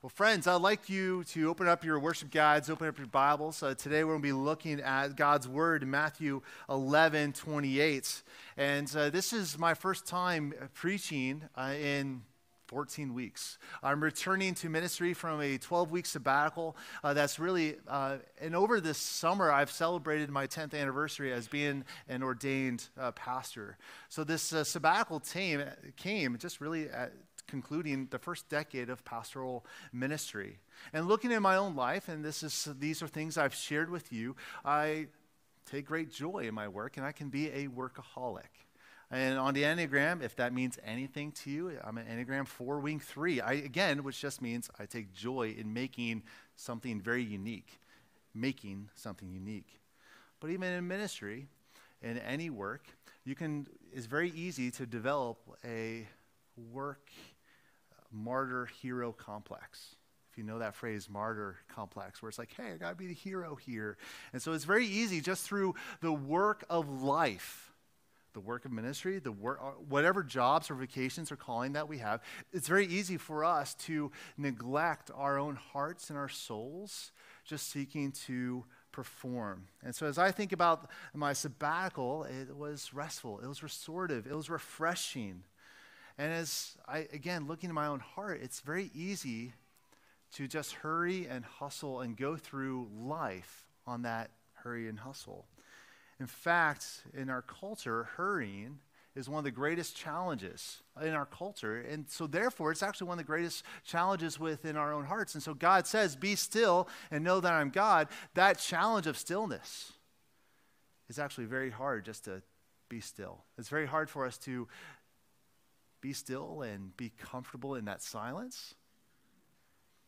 Well, friends, I'd like you to open up your worship guides, open up your Bibles. Uh, today we're going to be looking at God's Word in Matthew 11 28. And uh, this is my first time preaching uh, in 14 weeks. I'm returning to ministry from a 12 week sabbatical. Uh, that's really, uh, and over this summer, I've celebrated my 10th anniversary as being an ordained uh, pastor. So this uh, sabbatical came, came just really at concluding the first decade of pastoral ministry. And looking at my own life, and this is, these are things I've shared with you, I take great joy in my work and I can be a workaholic. And on the Enneagram, if that means anything to you, I'm an Enneagram 4 wing 3. I, again, which just means I take joy in making something very unique, making something unique. But even in ministry, in any work, you can, it's very easy to develop a work martyr hero complex. If you know that phrase, martyr complex, where it's like, hey, I got to be the hero here. And so it's very easy just through the work of life, the work of ministry, the work, uh, whatever jobs or vocations or calling that we have, it's very easy for us to neglect our own hearts and our souls, just seeking to perform. And so as I think about my sabbatical, it was restful, it was restorative, it was refreshing. And as I, again, looking at my own heart, it's very easy to just hurry and hustle and go through life on that hurry and hustle. In fact, in our culture, hurrying is one of the greatest challenges in our culture. And so, therefore, it's actually one of the greatest challenges within our own hearts. And so, God says, Be still and know that I'm God. That challenge of stillness is actually very hard just to be still. It's very hard for us to be still and be comfortable in that silence.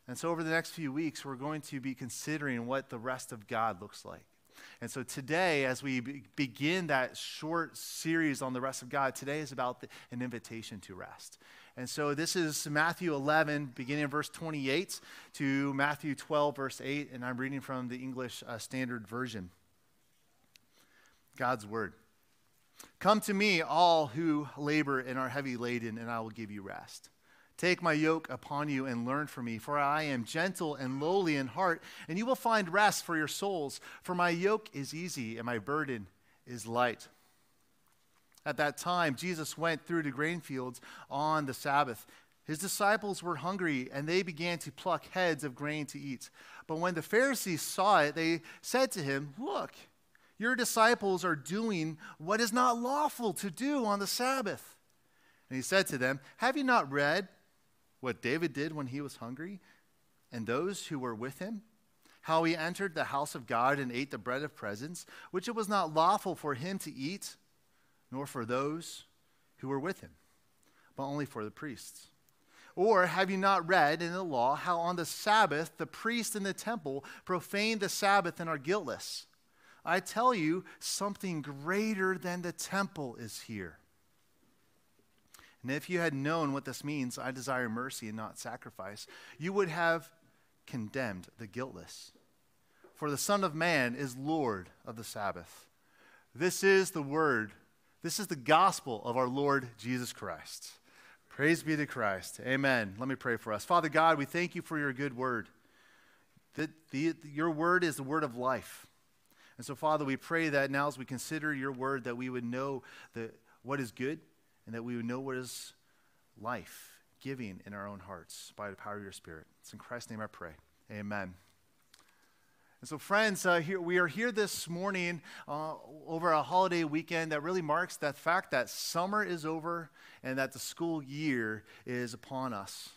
And so, over the next few weeks, we're going to be considering what the rest of God looks like. And so, today, as we be- begin that short series on the rest of God, today is about the, an invitation to rest. And so, this is Matthew 11, beginning in verse 28 to Matthew 12, verse 8. And I'm reading from the English uh, Standard Version. God's Word. Come to me, all who labor and are heavy laden, and I will give you rest. Take my yoke upon you and learn from me, for I am gentle and lowly in heart, and you will find rest for your souls. For my yoke is easy and my burden is light. At that time, Jesus went through the grain fields on the Sabbath. His disciples were hungry, and they began to pluck heads of grain to eat. But when the Pharisees saw it, they said to him, Look, your disciples are doing what is not lawful to do on the Sabbath. And he said to them, Have you not read what David did when he was hungry, and those who were with him? How he entered the house of God and ate the bread of presence, which it was not lawful for him to eat, nor for those who were with him, but only for the priests. Or have you not read in the law how on the Sabbath the priests in the temple profaned the Sabbath and are guiltless? I tell you, something greater than the temple is here. And if you had known what this means, I desire mercy and not sacrifice, you would have condemned the guiltless. For the Son of Man is Lord of the Sabbath. This is the word, this is the gospel of our Lord Jesus Christ. Praise be to Christ. Amen. Let me pray for us. Father God, we thank you for your good word. That the, your word is the word of life. And so, Father, we pray that now as we consider your word, that we would know that what is good and that we would know what is life giving in our own hearts by the power of your Spirit. It's in Christ's name I pray. Amen. And so, friends, uh, here, we are here this morning uh, over a holiday weekend that really marks that fact that summer is over and that the school year is upon us.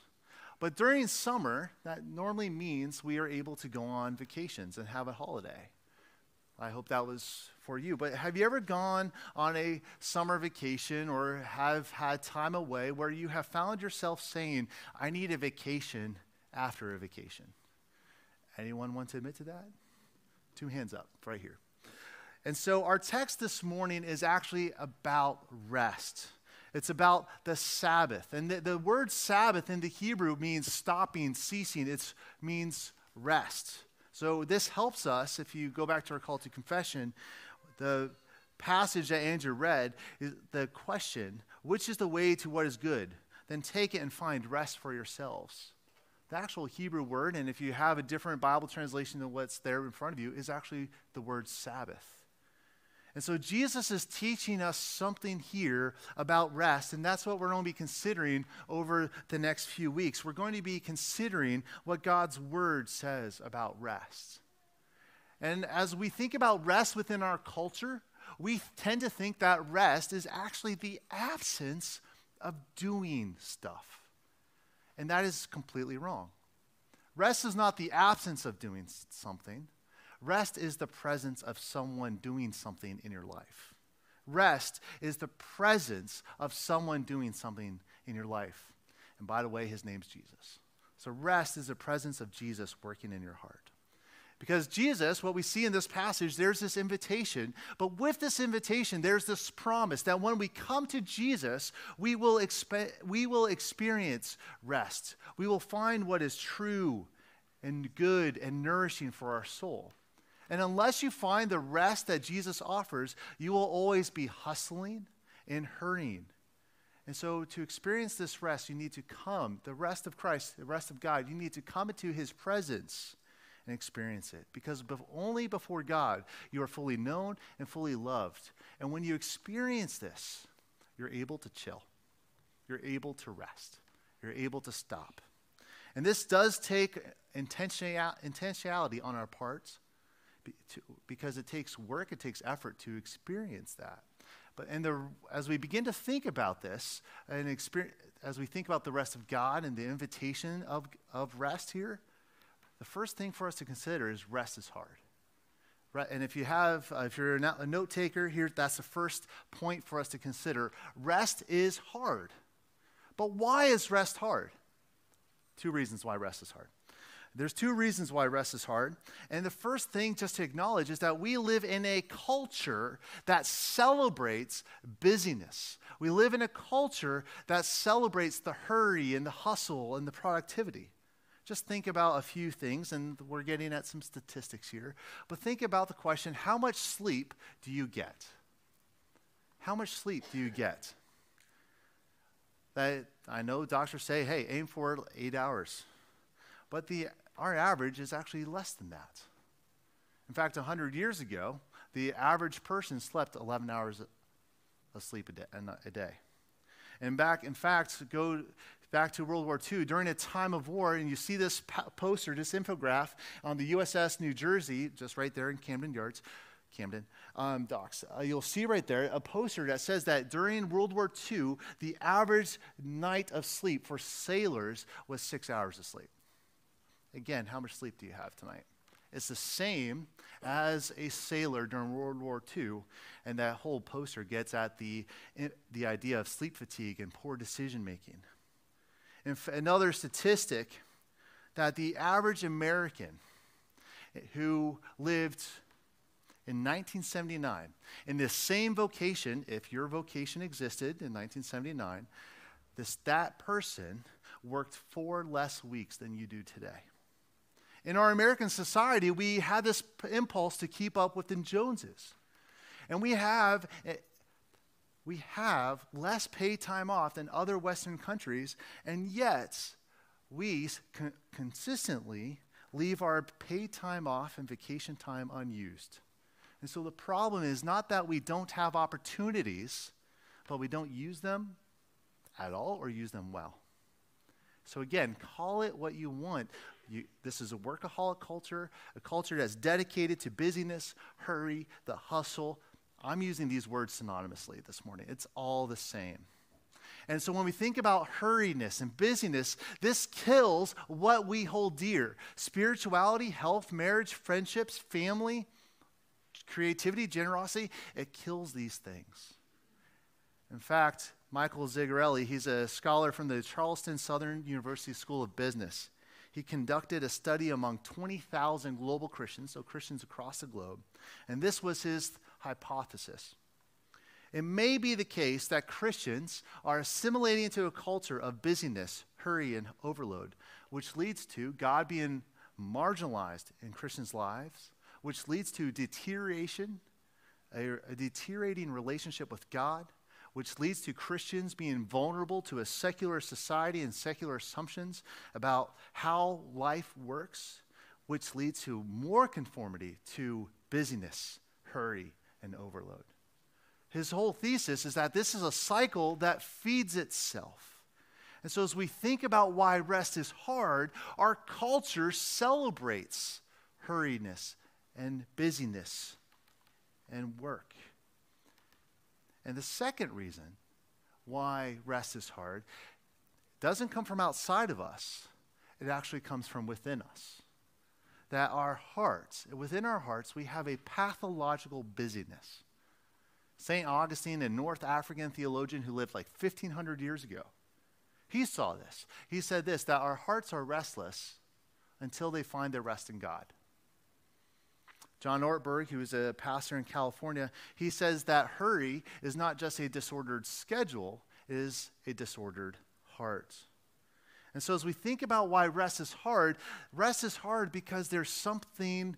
But during summer, that normally means we are able to go on vacations and have a holiday. I hope that was for you. But have you ever gone on a summer vacation or have had time away where you have found yourself saying, I need a vacation after a vacation? Anyone want to admit to that? Two hands up right here. And so our text this morning is actually about rest. It's about the Sabbath. And the, the word Sabbath in the Hebrew means stopping, ceasing. It means rest. So this helps us, if you go back to our call to confession, the passage that Andrew read is the question, which is the way to what is good? Then take it and find rest for yourselves. the actual Hebrew word, and if you have a different Bible translation than what's there in front of you, is actually the word Sabbath. And so Jesus is teaching us something here about rest, and that's what we're going to be considering over the next few weeks. We're going to be considering what God's word says about rest. And as we think about rest within our culture, we tend to think that rest is actually the absence of doing stuff. And that is completely wrong. Rest is not the absence of doing something. Rest is the presence of someone doing something in your life. Rest is the presence of someone doing something in your life. And by the way, his name's Jesus. So rest is the presence of Jesus working in your heart. Because Jesus, what we see in this passage, there's this invitation. But with this invitation, there's this promise that when we come to Jesus, we will, expe- we will experience rest. We will find what is true and good and nourishing for our soul. And unless you find the rest that Jesus offers, you will always be hustling and hurrying. And so, to experience this rest, you need to come, the rest of Christ, the rest of God, you need to come into his presence and experience it. Because only before God you are fully known and fully loved. And when you experience this, you're able to chill, you're able to rest, you're able to stop. And this does take intentionality on our parts because it takes work, it takes effort to experience that. But and the, as we begin to think about this, and experience, as we think about the rest of God and the invitation of, of rest here, the first thing for us to consider is rest is hard. Right? And if you have, uh, if you're a note taker here, that's the first point for us to consider. Rest is hard. But why is rest hard? Two reasons why rest is hard. There's two reasons why rest is hard. And the first thing just to acknowledge is that we live in a culture that celebrates busyness. We live in a culture that celebrates the hurry and the hustle and the productivity. Just think about a few things, and we're getting at some statistics here. But think about the question how much sleep do you get? How much sleep do you get? That I know doctors say, hey, aim for eight hours. But the, our average is actually less than that. In fact, 100 years ago, the average person slept 11 hours of sleep a day. And back, in fact, go back to World War II, during a time of war, and you see this poster, this infograph on the USS New Jersey, just right there in Camden Yards, Camden um, docks. Uh, you'll see right there a poster that says that during World War II, the average night of sleep for sailors was six hours of sleep. Again, how much sleep do you have tonight? It's the same as a sailor during World War II, and that whole poster gets at the, the idea of sleep fatigue and poor decision making another statistic that the average American eh, who lived in 1979 in this same vocation, if your vocation existed in 1979, this, that person worked four less weeks than you do today. In our American society, we have this impulse to keep up with the Joneses. And we have eh, we have less paid time off than other Western countries, and yet we con- consistently leave our paid time off and vacation time unused. And so the problem is not that we don't have opportunities, but we don't use them at all or use them well. So again, call it what you want. You, this is a workaholic culture, a culture that's dedicated to busyness, hurry, the hustle, I'm using these words synonymously this morning. It's all the same. And so when we think about hurriedness and busyness, this kills what we hold dear spirituality, health, marriage, friendships, family, creativity, generosity. It kills these things. In fact, Michael Zigarelli, he's a scholar from the Charleston Southern University School of Business. He conducted a study among 20,000 global Christians, so Christians across the globe. And this was his hypothesis. It may be the case that Christians are assimilating into a culture of busyness, hurry, and overload, which leads to God being marginalized in Christians' lives, which leads to deterioration, a, a deteriorating relationship with God, which leads to Christians being vulnerable to a secular society and secular assumptions about how life works, which leads to more conformity to busyness, hurry, and overload. His whole thesis is that this is a cycle that feeds itself. And so, as we think about why rest is hard, our culture celebrates hurriedness and busyness and work. And the second reason why rest is hard doesn't come from outside of us, it actually comes from within us. That our hearts, within our hearts, we have a pathological busyness. St. Augustine, a North African theologian who lived like 1500 years ago, he saw this. He said this that our hearts are restless until they find their rest in God. John Ortberg, who is a pastor in California, he says that hurry is not just a disordered schedule, it is a disordered heart. And so, as we think about why rest is hard, rest is hard because there's something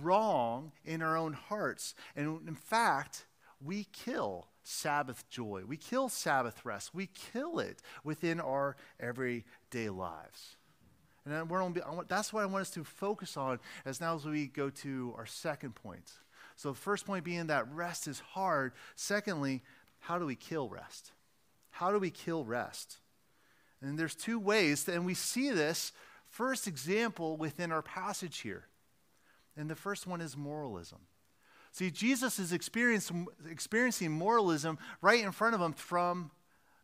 wrong in our own hearts. And in fact, we kill Sabbath joy, we kill Sabbath rest, we kill it within our everyday lives. And we're on, that's what I want us to focus on as now as we go to our second point. So, the first point being that rest is hard. Secondly, how do we kill rest? How do we kill rest? And there's two ways, and we see this first example within our passage here. And the first one is moralism. See, Jesus is experiencing moralism right in front of him from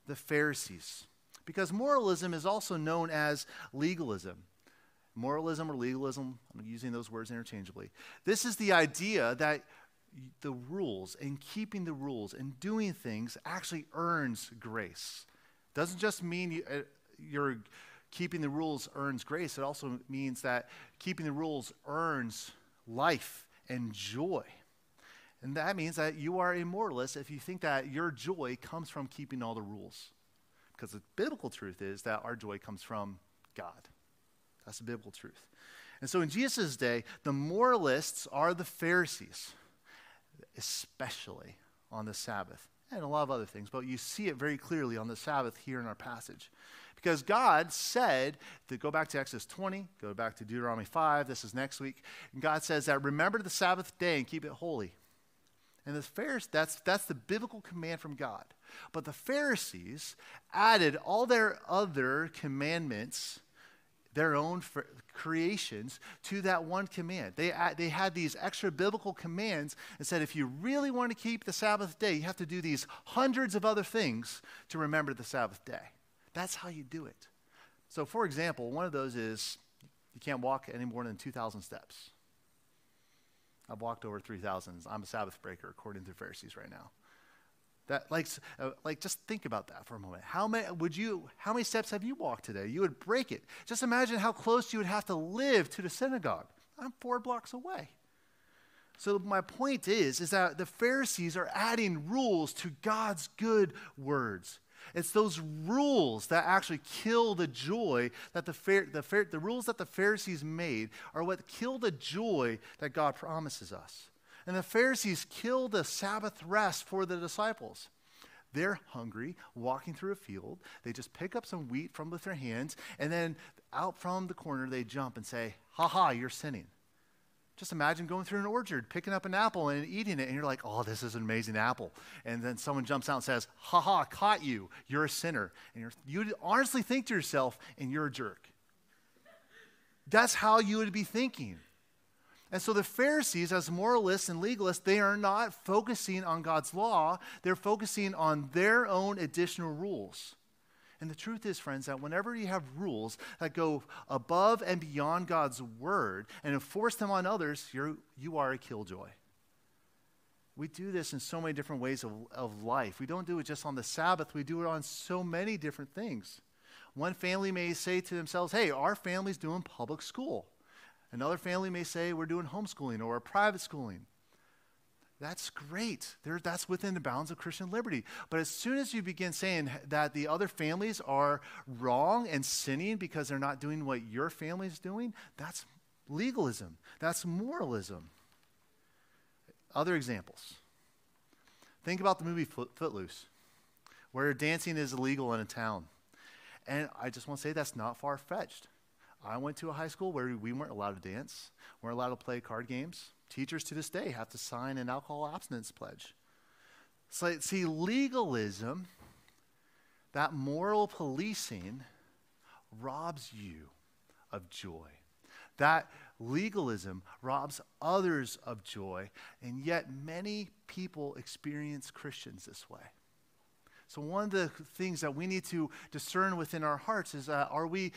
the Pharisees. Because moralism is also known as legalism. Moralism or legalism, I'm using those words interchangeably. This is the idea that the rules and keeping the rules and doing things actually earns grace. Doesn't just mean you, uh, you're keeping the rules earns grace, it also means that keeping the rules earns life and joy. And that means that you are a moralist if you think that your joy comes from keeping all the rules. Because the biblical truth is that our joy comes from God. That's the biblical truth. And so in Jesus' day, the moralists are the Pharisees, especially on the Sabbath and a lot of other things, but you see it very clearly on the Sabbath here in our passage. Because God said, to go back to Exodus 20, go back to Deuteronomy 5, this is next week, and God says that remember the Sabbath day and keep it holy. And the Pharisees, that's, that's the biblical command from God. But the Pharisees added all their other commandments, their own creations, to that one command. They, they had these extra biblical commands and said, if you really want to keep the Sabbath day, you have to do these hundreds of other things to remember the Sabbath day. That's how you do it. So, for example, one of those is you can't walk any more than 2,000 steps. I've walked over 3,000. I'm a Sabbath breaker, according to the Pharisees right now. That, like, uh, like, just think about that for a moment. How many would you? How many steps have you walked today? You would break it. Just imagine how close you would have to live to the synagogue. I'm four blocks away. So my point is, is that the Pharisees are adding rules to God's good words. It's those rules that actually kill the joy that the, the, the rules that the Pharisees made are what kill the joy that God promises us. And the Pharisees kill the Sabbath rest for the disciples. They're hungry, walking through a field. They just pick up some wheat from with their hands, and then out from the corner they jump and say, Ha ha, you're sinning. Just imagine going through an orchard, picking up an apple and eating it, and you're like, oh, this is an amazing apple. And then someone jumps out and says, ha ha, caught you. You're a sinner. And you honestly think to yourself, and you're a jerk. That's how you would be thinking. And so the Pharisees, as moralists and legalists, they are not focusing on God's law, they're focusing on their own additional rules. And the truth is, friends, that whenever you have rules that go above and beyond God's word and enforce them on others, you're, you are a killjoy. We do this in so many different ways of, of life. We don't do it just on the Sabbath, we do it on so many different things. One family may say to themselves, hey, our family's doing public school. Another family may say, we're doing homeschooling or private schooling. That's great. That's within the bounds of Christian liberty. But as soon as you begin saying that the other families are wrong and sinning because they're not doing what your family is doing, that's legalism. That's moralism. Other examples. Think about the movie Footloose. where dancing is illegal in a town. And I just want to say that's not far fetched. I went to a high school where we weren't allowed to dance, weren't allowed to play card games. Teachers to this day have to sign an alcohol abstinence pledge. So, see, legalism, that moral policing, robs you of joy. That legalism robs others of joy, and yet many people experience Christians this way. So, one of the things that we need to discern within our hearts is uh, are we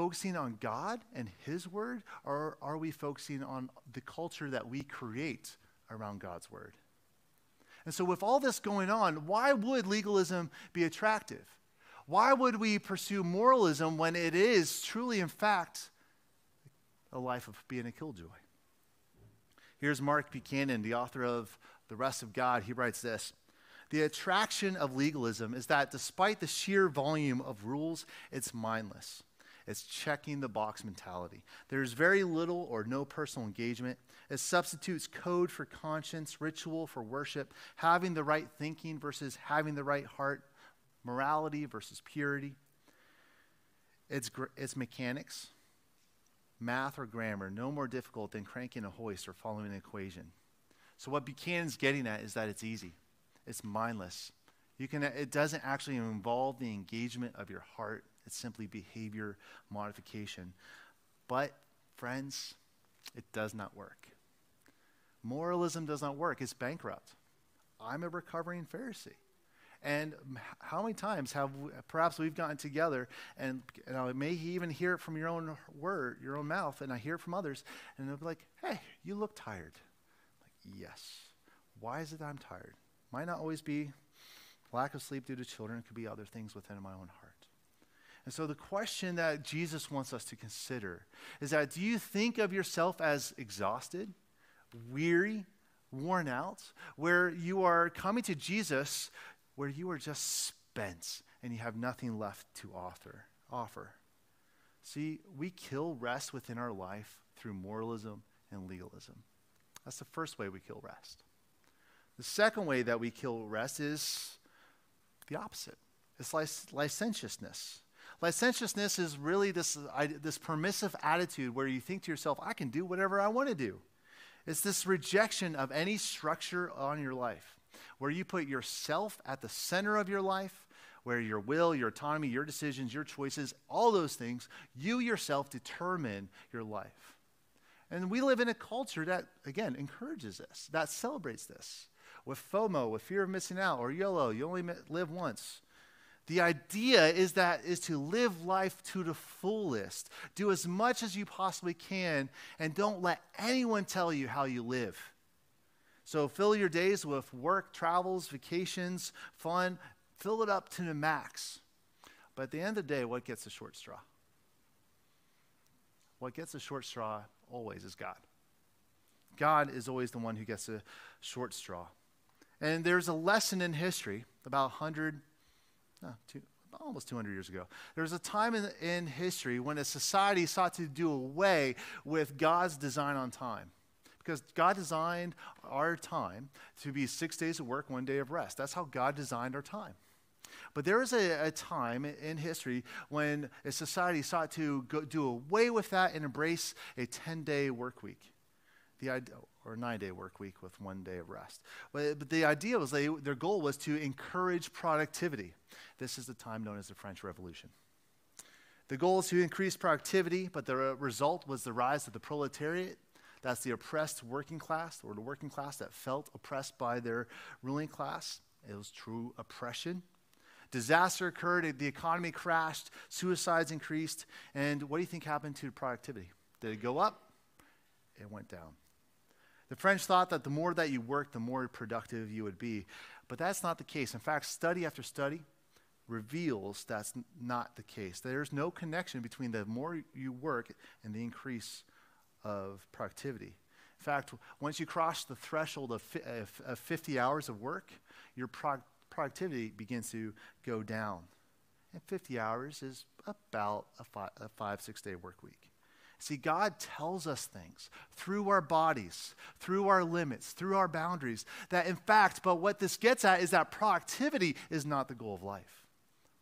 focusing on God and His Word, or are we focusing on the culture that we create around God's Word? And so, with all this going on, why would legalism be attractive? Why would we pursue moralism when it is truly, in fact, a life of being a killjoy? Here's Mark Buchanan, the author of The Rest of God. He writes this The attraction of legalism is that despite the sheer volume of rules, it's mindless. It's checking the box mentality. There's very little or no personal engagement. It substitutes code for conscience, ritual for worship, having the right thinking versus having the right heart, morality versus purity. It's, it's mechanics, math or grammar, no more difficult than cranking a hoist or following an equation. So, what Buchanan's getting at is that it's easy, it's mindless. You can, it doesn't actually involve the engagement of your heart, it's simply behavior modification. But, friends, it does not work. Moralism does not work, it's bankrupt. I'm a recovering Pharisee. And how many times have we, perhaps we've gotten together and, I may even hear it from your own word, your own mouth, and I hear it from others, and they'll be like, hey, you look tired. I'm like, yes. Why is it I'm tired? Might not always be lack of sleep due to children, it could be other things within my own heart. And so the question that Jesus wants us to consider is that do you think of yourself as exhausted, weary, worn out, where you are coming to Jesus where you are just spent and you have nothing left to offer. offer. See, we kill rest within our life through moralism and legalism. That's the first way we kill rest. The second way that we kill rest is the opposite. It's licentiousness. Licentiousness is really this, this permissive attitude where you think to yourself, I can do whatever I want to do. It's this rejection of any structure on your life where you put yourself at the center of your life, where your will, your autonomy, your decisions, your choices, all those things, you yourself determine your life. And we live in a culture that, again, encourages this, that celebrates this. With FOMO, with fear of missing out, or YOLO, you only live once. The idea is that is to live life to the fullest. Do as much as you possibly can and don't let anyone tell you how you live. So fill your days with work, travels, vacations, fun. Fill it up to the max. But at the end of the day, what gets the short straw? What gets the short straw always is God. God is always the one who gets the short straw. And there's a lesson in history about 100, no, two, almost 200 years ago. There was a time in, in history when a society sought to do away with God's design on time because God designed our time to be six days of work, one day of rest. That's how God designed our time. But there was a, a time in history when a society sought to go, do away with that and embrace a 10 day work week. The idea, or nine day work week with one day of rest. But, but the idea was they, their goal was to encourage productivity. This is the time known as the French Revolution. The goal is to increase productivity, but the uh, result was the rise of the proletariat that's the oppressed working class, or the working class that felt oppressed by their ruling class. It was true oppression. Disaster occurred, the economy crashed, suicides increased, and what do you think happened to productivity? Did it go up? It went down. The French thought that the more that you worked, the more productive you would be. But that's not the case. In fact, study after study reveals that's not the case. There's no connection between the more you work and the increase of productivity. In fact, once you cross the threshold of, of 50 hours of work, your pro- productivity begins to go down. And 50 hours is about a a five six day work week. See, God tells us things through our bodies, through our limits, through our boundaries, that in fact, but what this gets at is that productivity is not the goal of life.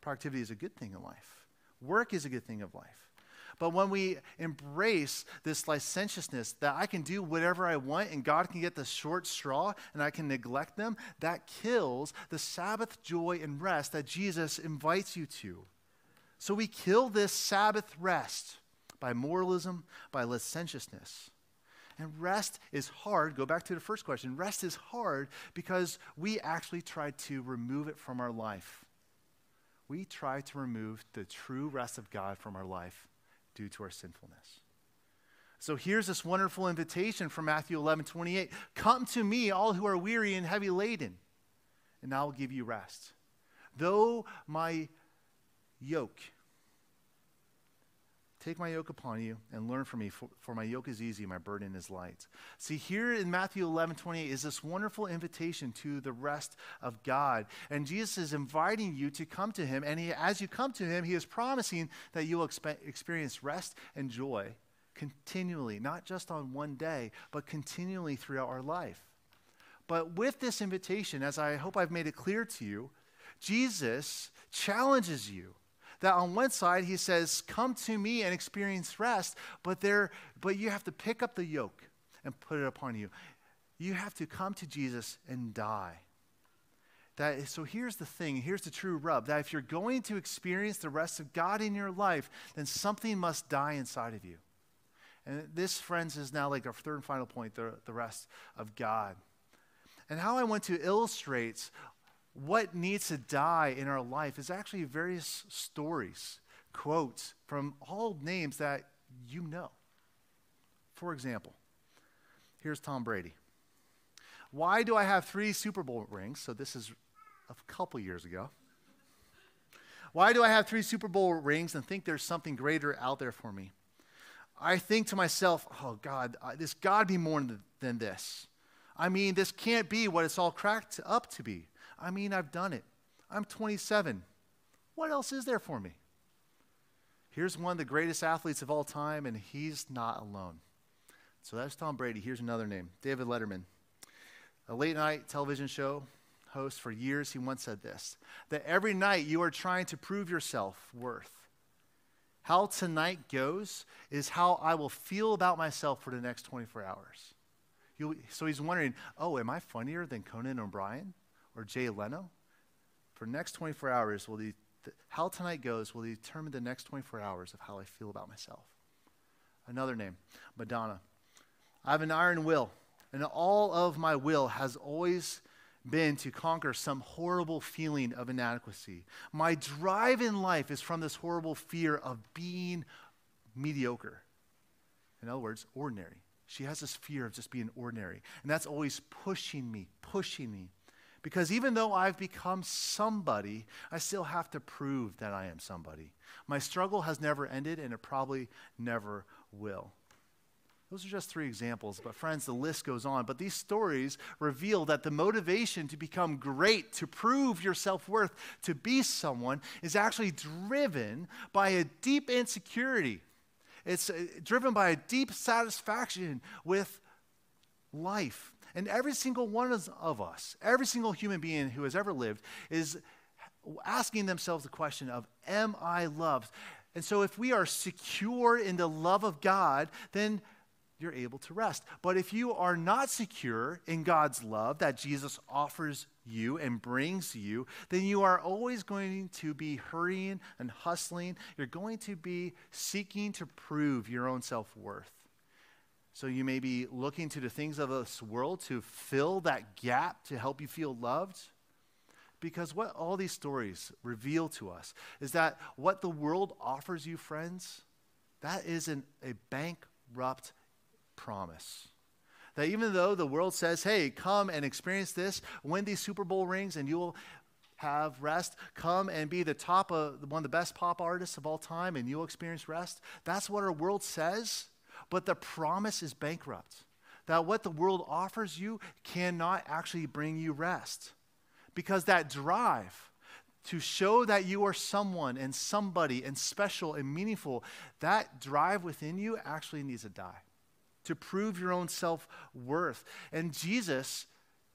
Productivity is a good thing in life, work is a good thing of life. But when we embrace this licentiousness that I can do whatever I want and God can get the short straw and I can neglect them, that kills the Sabbath joy and rest that Jesus invites you to. So we kill this Sabbath rest by moralism, by licentiousness. And rest is hard. Go back to the first question. Rest is hard because we actually try to remove it from our life. We try to remove the true rest of God from our life due to our sinfulness. So here's this wonderful invitation from Matthew 11 28. Come to me, all who are weary and heavy laden, and I will give you rest. Though my yoke Take my yoke upon you and learn from me, for, for, my yoke is easy, my burden is light. See, here in Matthew 11 28 is this wonderful invitation to the rest of God. And Jesus is inviting you to come to him. And he, as you come to him, he is promising that you will expe- experience rest and joy continually, not just on one day, but continually throughout our life. But with this invitation, as I hope I've made it clear to you, Jesus challenges you that on one side he says, Come to me and experience rest, but, there, but you have to pick up the yoke and put it upon you. You have to come to Jesus and die. That, so here's the thing, here's the true rub that if you're going to experience the rest of God in your life, then something must die inside of you. And this, friends, is now like our third and final point the, the rest of God. And how I want to illustrate what needs to die in our life is actually various stories, quotes from all names that you know. For example, here's Tom Brady. Why do I have three Super Bowl rings? So this is a couple years ago. Why do I have three Super Bowl rings and think there's something greater out there for me? I think to myself, oh God, this got to be more than, than this. I mean, this can't be what it's all cracked up to be. I mean, I've done it. I'm 27. What else is there for me? Here's one of the greatest athletes of all time, and he's not alone. So that's Tom Brady. Here's another name David Letterman. A late night television show host for years, he once said this that every night you are trying to prove yourself worth. How tonight goes is how I will feel about myself for the next 24 hours. You'll, so he's wondering, oh, am I funnier than Conan O'Brien? Or Jay Leno, for next 24 hours, will how tonight goes will determine the next 24 hours of how I feel about myself. Another name, Madonna. I have an iron will, and all of my will has always been to conquer some horrible feeling of inadequacy. My drive in life is from this horrible fear of being mediocre. In other words, ordinary. She has this fear of just being ordinary. And that's always pushing me, pushing me. Because even though I've become somebody, I still have to prove that I am somebody. My struggle has never ended, and it probably never will. Those are just three examples, but friends, the list goes on. But these stories reveal that the motivation to become great, to prove your self worth, to be someone, is actually driven by a deep insecurity. It's uh, driven by a deep satisfaction with life and every single one of us, every single human being who has ever lived, is asking themselves the question of, Am I loved? And so, if we are secure in the love of God, then you're able to rest. But if you are not secure in God's love that Jesus offers you and brings you, then you are always going to be hurrying and hustling. You're going to be seeking to prove your own self worth. So you may be looking to the things of this world to fill that gap to help you feel loved. Because what all these stories reveal to us is that what the world offers you, friends, that isn't a bankrupt promise. That even though the world says, hey, come and experience this, win these Super Bowl rings, and you will have rest. Come and be the top of one of the best pop artists of all time, and you'll experience rest. That's what our world says. But the promise is bankrupt. That what the world offers you cannot actually bring you rest. Because that drive to show that you are someone and somebody and special and meaningful, that drive within you actually needs to die to prove your own self worth. And Jesus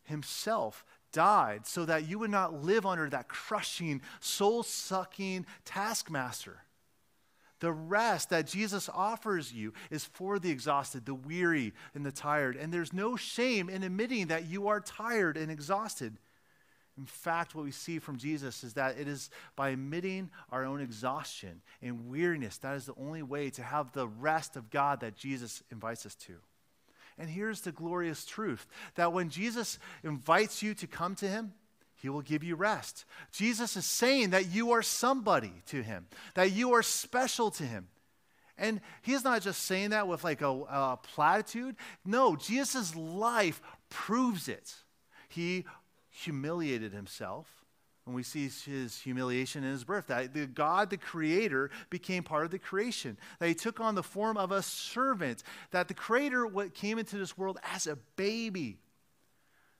himself died so that you would not live under that crushing, soul sucking taskmaster. The rest that Jesus offers you is for the exhausted, the weary, and the tired. And there's no shame in admitting that you are tired and exhausted. In fact, what we see from Jesus is that it is by admitting our own exhaustion and weariness that is the only way to have the rest of God that Jesus invites us to. And here's the glorious truth that when Jesus invites you to come to him, he will give you rest. Jesus is saying that you are somebody to him, that you are special to him. And he's not just saying that with like a, a platitude. No, Jesus' life proves it. He humiliated himself. And we see his humiliation in his birth. That the God, the creator, became part of the creation. That he took on the form of a servant. That the creator came into this world as a baby.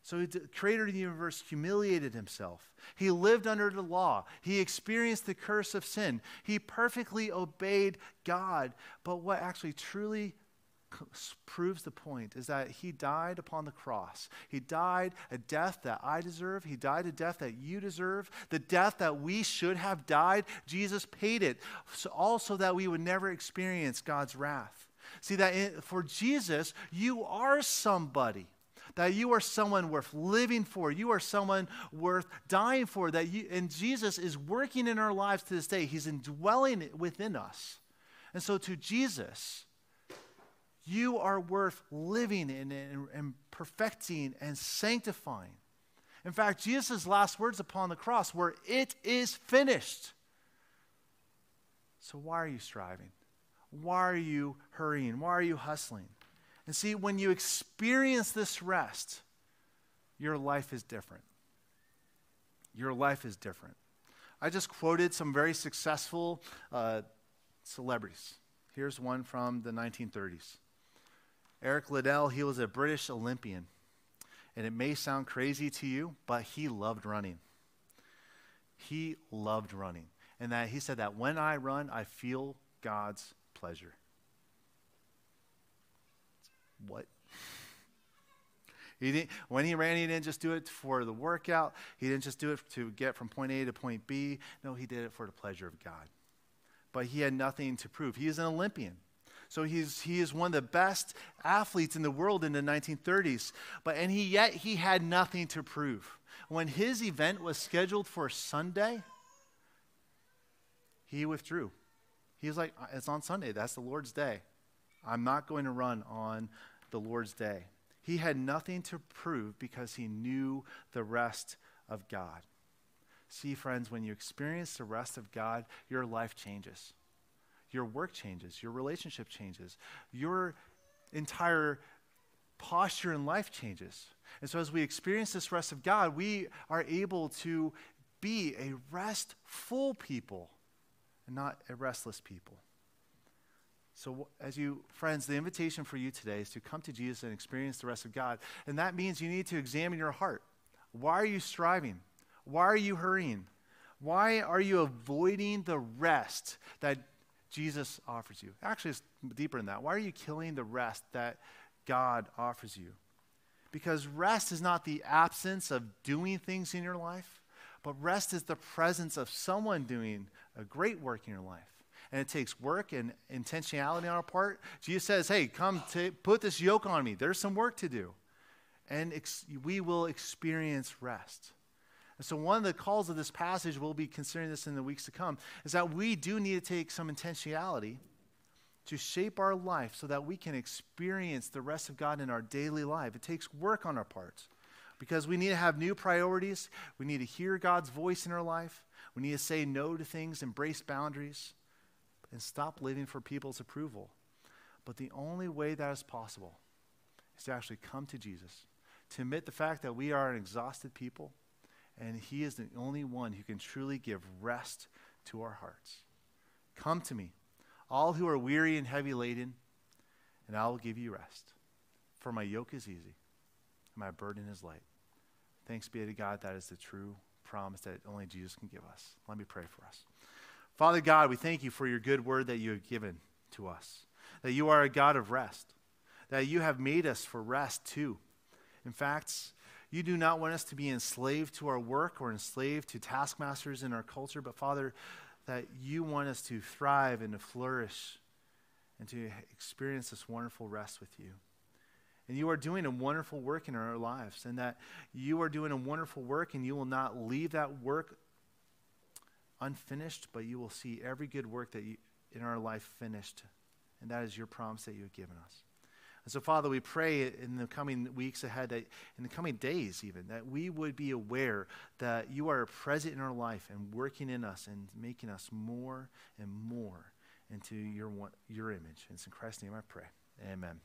So the creator of the universe humiliated himself. He lived under the law. He experienced the curse of sin. He perfectly obeyed God. But what actually truly proves the point is that he died upon the cross. He died a death that I deserve. He died a death that you deserve. The death that we should have died, Jesus paid it, so also that we would never experience God's wrath. See, that in, for Jesus, you are somebody. That you are someone worth living for. You are someone worth dying for. That you, and Jesus is working in our lives to this day. He's indwelling within us. And so to Jesus, you are worth living in and, and perfecting and sanctifying. In fact, Jesus' last words upon the cross were, It is finished. So why are you striving? Why are you hurrying? Why are you hustling? And see, when you experience this rest, your life is different. Your life is different. I just quoted some very successful uh, celebrities. Here's one from the 1930s. Eric Liddell, he was a British Olympian. And it may sound crazy to you, but he loved running. He loved running. And that he said that when I run, I feel God's pleasure. What? He didn't, when he ran, he didn't just do it for the workout. He didn't just do it to get from point A to point B. No, he did it for the pleasure of God. But he had nothing to prove. He is an Olympian. So he's, he is one of the best athletes in the world in the 1930s. But, and he, yet he had nothing to prove. When his event was scheduled for Sunday, he withdrew. He was like, uh, It's on Sunday. That's the Lord's day. I'm not going to run on the Lord's day. He had nothing to prove because he knew the rest of God. See, friends, when you experience the rest of God, your life changes your work changes, your relationship changes, your entire posture in life changes. And so, as we experience this rest of God, we are able to be a restful people and not a restless people. So, as you, friends, the invitation for you today is to come to Jesus and experience the rest of God. And that means you need to examine your heart. Why are you striving? Why are you hurrying? Why are you avoiding the rest that Jesus offers you. Actually, it's deeper than that. Why are you killing the rest that God offers you? Because rest is not the absence of doing things in your life, but rest is the presence of someone doing a great work in your life. And it takes work and intentionality on our part. Jesus says, Hey, come to put this yoke on me. There's some work to do. And ex- we will experience rest. And so, one of the calls of this passage, we'll be considering this in the weeks to come, is that we do need to take some intentionality to shape our life so that we can experience the rest of God in our daily life. It takes work on our parts because we need to have new priorities. We need to hear God's voice in our life. We need to say no to things, embrace boundaries, and stop living for people's approval. But the only way that is possible is to actually come to Jesus, to admit the fact that we are an exhausted people and He is the only one who can truly give rest to our hearts. Come to me, all who are weary and heavy laden, and I will give you rest. For my yoke is easy, and my burden is light. Thanks be to God, that is the true promise that only Jesus can give us. Let me pray for us. Father God, we thank you for your good word that you have given to us, that you are a God of rest, that you have made us for rest too. In fact, you do not want us to be enslaved to our work or enslaved to taskmasters in our culture, but Father, that you want us to thrive and to flourish and to experience this wonderful rest with you. And you are doing a wonderful work in our lives, and that you are doing a wonderful work, and you will not leave that work unfinished, but you will see every good work that you, in our life finished. And that is your promise that you have given us. And so, Father, we pray in the coming weeks ahead, that in the coming days even, that we would be aware that you are present in our life and working in us and making us more and more into your, your image. And it's in Christ's name I pray. Amen.